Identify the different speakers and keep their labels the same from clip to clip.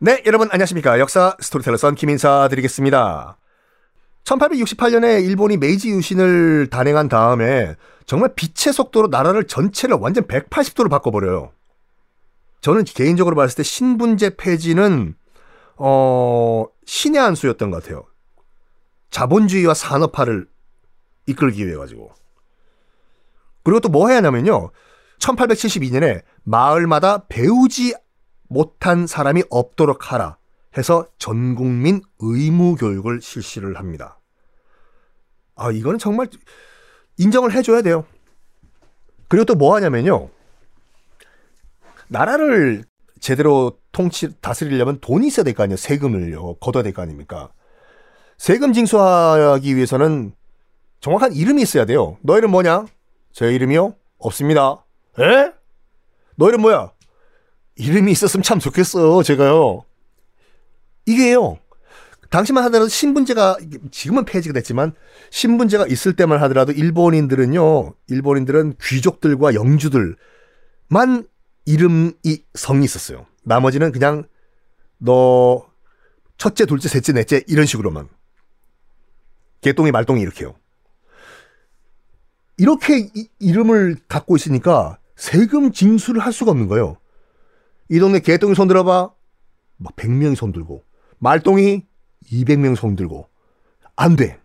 Speaker 1: 네, 여러분 안녕하십니까. 역사 스토리텔러 썬킴 인사 드리겠습니다. 1868년에 일본이 메이지 유신을 단행한 다음에 정말 빛의 속도로 나라를 전체를 완전 180도로 바꿔버려요. 저는 개인적으로 봤을 때 신분제 폐지는 어 신의 한 수였던 것 같아요. 자본주의와 산업화를 이끌기 위해 가지고. 그리고 또 뭐 해야 하냐면요. 1872년에 마을마다 배우지 못한 사람이 없도록 하라 해서 전 국민 의무 교육을 실시를 합니다. 아, 이거는 정말 인정을 해줘야 돼요. 그리고 또 뭐 하냐면요. 나라를 제대로 통치, 다스리려면 돈이 있어야 될 거 아니에요. 세금을요. 걷어야 될 거 아닙니까? 세금 징수하기 위해서는 정확한 이름이 있어야 돼요. 너 이름 뭐냐? 제 이름이요? 없습니다. 에? 너 이름 뭐야? 이름이 있었으면 참 좋겠어요, 제가요. 이게요. 당시만 하더라도 신분제가 지금은 폐지가 됐지만 신분제가 있을 때만 하더라도 일본인들은요. 일본인들은 귀족들과 영주들만 이름이 성이 있었어요. 나머지는 그냥 너 첫째, 둘째, 셋째, 넷째 이런 식으로만 개똥이 말똥이 이렇게요. 이렇게 이, 이름을 갖고 있으니까 세금 징수를 할 수가 없는 거예요. 이 동네 개똥이 손 들어봐. 막 100명이 손 들고. 말똥이 200명 손 들고. 안 돼.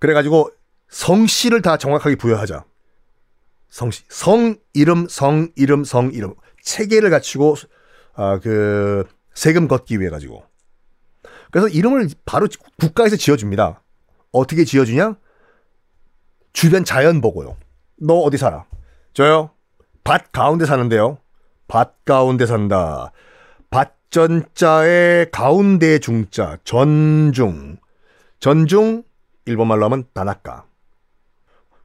Speaker 1: 그래가지고 성씨를 다 정확하게 부여하자. 성씨. 성, 이름, 성, 이름, 성, 이름. 체계를 갖추고, 아, 그, 세금 걷기 위해 가지고. 그래서 이름을 바로 국가에서 지어줍니다. 어떻게 지어주냐? 주변 자연 보고요. 너 어디 살아? 저요? 밭 가운데 사는데요. 밭 가운데 산다. 밭전자의 가운데 중자, 전중. 전중, 일본 말로 하면 다나카.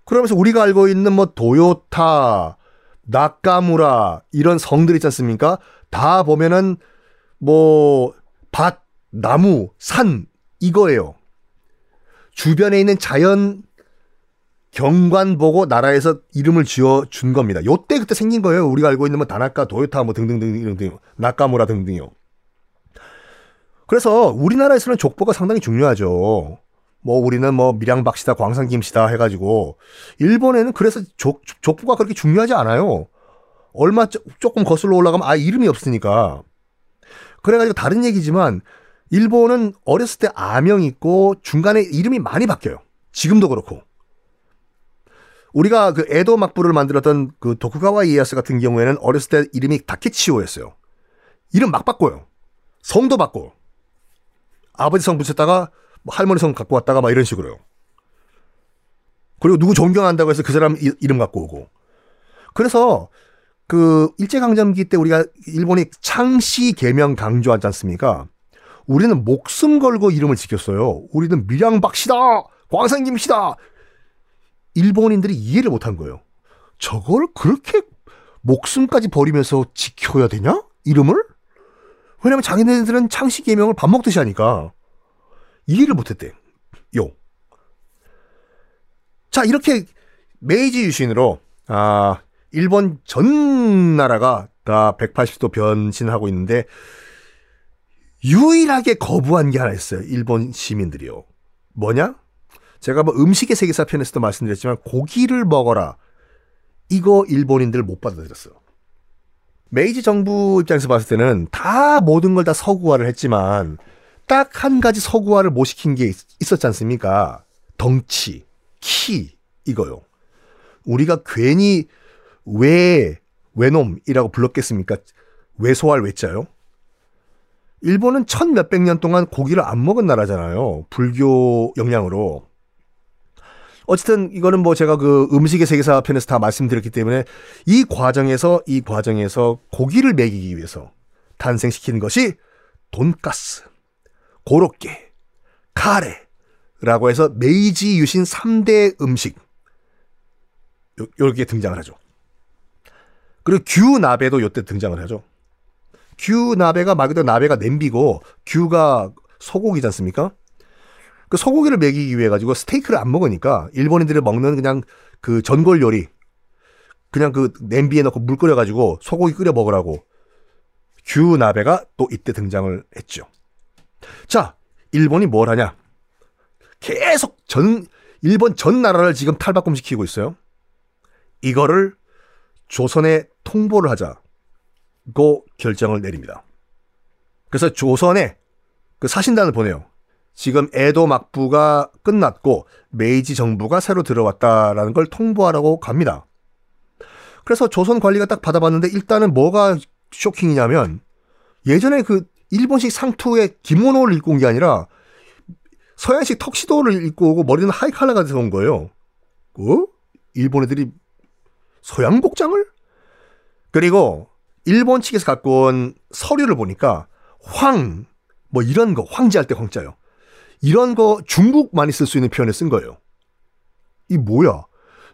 Speaker 1: 그러면서 우리가 알고 있는 뭐 도요타, 나카무라 이런 성들 있지 않습니까? 다 보면은 뭐 밭, 나무, 산 이거예요. 주변에 있는 자연 경관 보고 나라에서 이름을 지어 준 겁니다. 요때 그때 생긴 거예요. 우리가 알고 있는 뭐 다나카, 도요타 뭐 등등등 등 나카무라 등등요. 그래서 우리나라에서는 족보가 상당히 중요하죠. 뭐 우리는 뭐 밀양박씨다, 광산김씨다 해가지고 일본에는 그래서 족, 족보가 그렇게 중요하지 않아요. 얼마 조금 거슬러 올라가면 아 이름이 없으니까. 그래가지고 다른 얘기지만 일본은 어렸을 때 아명 있고 중간에 이름이 많이 바뀌어요. 지금도 그렇고. 우리가 그 에도 막부를 만들었던 그 도쿠가와 이에야스 같은 경우에는 어렸을 때 이름이 다케치오였어요. 이름 막 바꿔요. 성도 바꿔. 아버지 성 붙였다가 뭐 할머니 성 갖고 왔다가 막 이런 식으로요. 그리고 누구 존경한다고 해서 그 사람 이름 갖고 오고. 그래서 그 일제강점기 때 우리가 일본이 창씨 개명 강조하지 않습니까? 우리는 목숨 걸고 이름을 지켰어요. 우리는 밀양박씨다! 광산김씨다! 일본인들이 이해를 못한 거예요. 저걸 그렇게 목숨까지 버리면서 지켜야 되냐? 이름을? 왜냐면 자기네들은 창씨 개명을 밥 먹듯이 하니까 이해를 못했대. 요. 자 이렇게 메이지 유신으로 아 일본 전 나라가 다 180도 변신하고 있는데 유일하게 거부한 게 하나 있어요. 일본 시민들이요. 뭐냐? 제가 뭐 음식의 세계사 편에서도 말씀드렸지만 고기를 먹어라. 이거 일본인들 못 받아들였어요. 메이지 정부 입장에서 봤을 때는 다 모든 걸 다 서구화를 했지만 딱 한 가지 서구화를 못 시킨 게 있, 었지 않습니까? 덩치, 키, 이거요. 우리가 괜히 왜, 외놈이라고 불렀겠습니까? 외소할 외자요? 일본은 천 몇백 년 동안 고기를 안 먹은 나라잖아요. 불교 영향으로. 어쨌든 이거는 뭐 제가 그 음식의 세계사 편에서 다 말씀드렸기 때문에 이 과정에서 이 과정에서 고기를 먹이기 위해서 탄생시킨 것이 돈가스, 고로케, 카레라고 해서 메이지 유신 3대 음식 요, 요렇게 등장을 하죠. 그리고 규나베도 요때 등장을 하죠. 규나베가 말 그대로 나베가 냄비고 규가 소고기지 않습니까? 그 소고기를 먹이기 위해 가지고 스테이크를 안 먹으니까 일본인들이 먹는 그냥 그 전골 요리 그냥 그 냄비에 넣고 물 끓여 가지고 소고기 끓여 먹으라고 규나베가 또 이때 등장을 했죠. 자, 일본이 뭘 하냐? 계속 전 일본 전 나라를 지금 탈바꿈시키고 있어요. 이거를 조선에 통보를 하자고 결정을 내립니다. 그래서 조선에 그 사신단을 보내요. 지금 에도 막부가 끝났고 메이지 정부가 새로 들어왔다라는 걸 통보하라고 갑니다. 그래서 조선 관리가 딱 받아봤는데 일단은 뭐가 쇼킹이냐면 예전에 그 일본식 상투에 기모노를 입고 온 게 아니라 서양식 턱시도를 입고 오고 머리는 하이칼라가 돼서 온 거예요. 어? 일본 애들이 서양 복장을? 그리고 일본 측에서 갖고 온 서류를 보니까 황, 뭐 이런 거, 황제할 때 황자요. 이런 거 중국 많이 쓸 수 있는 표현을 쓴 거예요. 이 뭐야?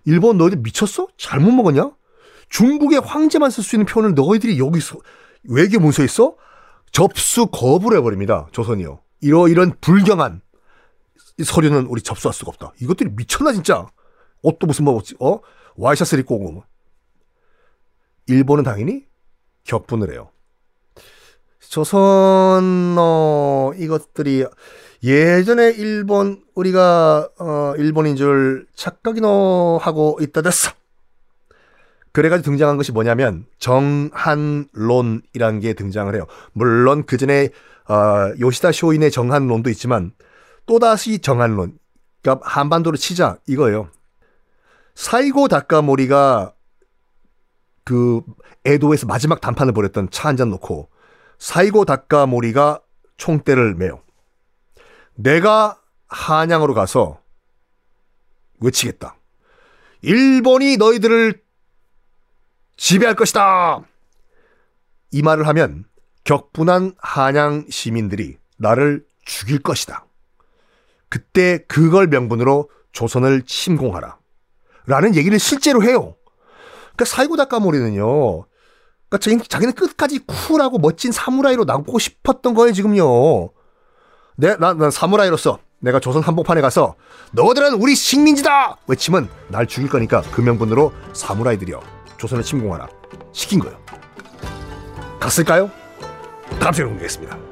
Speaker 1: 일본 너희들 미쳤어? 잘못 먹었냐? 중국의 황제만 쓸 수 있는 표현을 너희들이 여기서 외교 문서에 써? 접수 거부를 해버립니다. 조선이요. 이러 이런 불경한 서류는 우리 접수할 수가 없다. 이것들이 미쳤나 진짜. 옷도 무슨 뭐 어? 와이셔츠를 입고 오고. 일본은 당연히 격분을 해요. 조선 어 이것들이 예전에 일본 우리가 어 일본인 줄 착각이노 하고 있다 됐어. 그래가지고 등장한 것이 뭐냐면 정한론이라는 게 등장을 해요. 물론 그 전에 어, 요시다 쇼인의 정한론도 있지만 또다시 정한론. 그러니까 한반도를 치자 이거예요. 사이고 다카모리가 그 에도에서 마지막 단판을 벌였던 차 한 잔 놓고 사이고 다카모리가 총대를 매요. 내가 한양으로 가서 외치겠다. 일본이 너희들을 지배할 것이다. 이 말을 하면 격분한 한양 시민들이 나를 죽일 것이다. 그때 그걸 명분으로 조선을 침공하라. 라는 얘기를 실제로 해요. 그러니까 사이고 다카모리는요. 그러니까 자기, 자기는 끝까지 쿨하고 멋진 사무라이로 나오고 싶었던 거예요, 지금요. 내, 나, 난 사무라이로서 내가 조선 한복판에 가서 너희들은 우리 식민지다! 외치면 날 죽일 거니까 그 명분으로 사무라이들이여 조선을 침공하라. 시킨 거예요. 갔을까요? 다음 시간에 공개하겠습니다.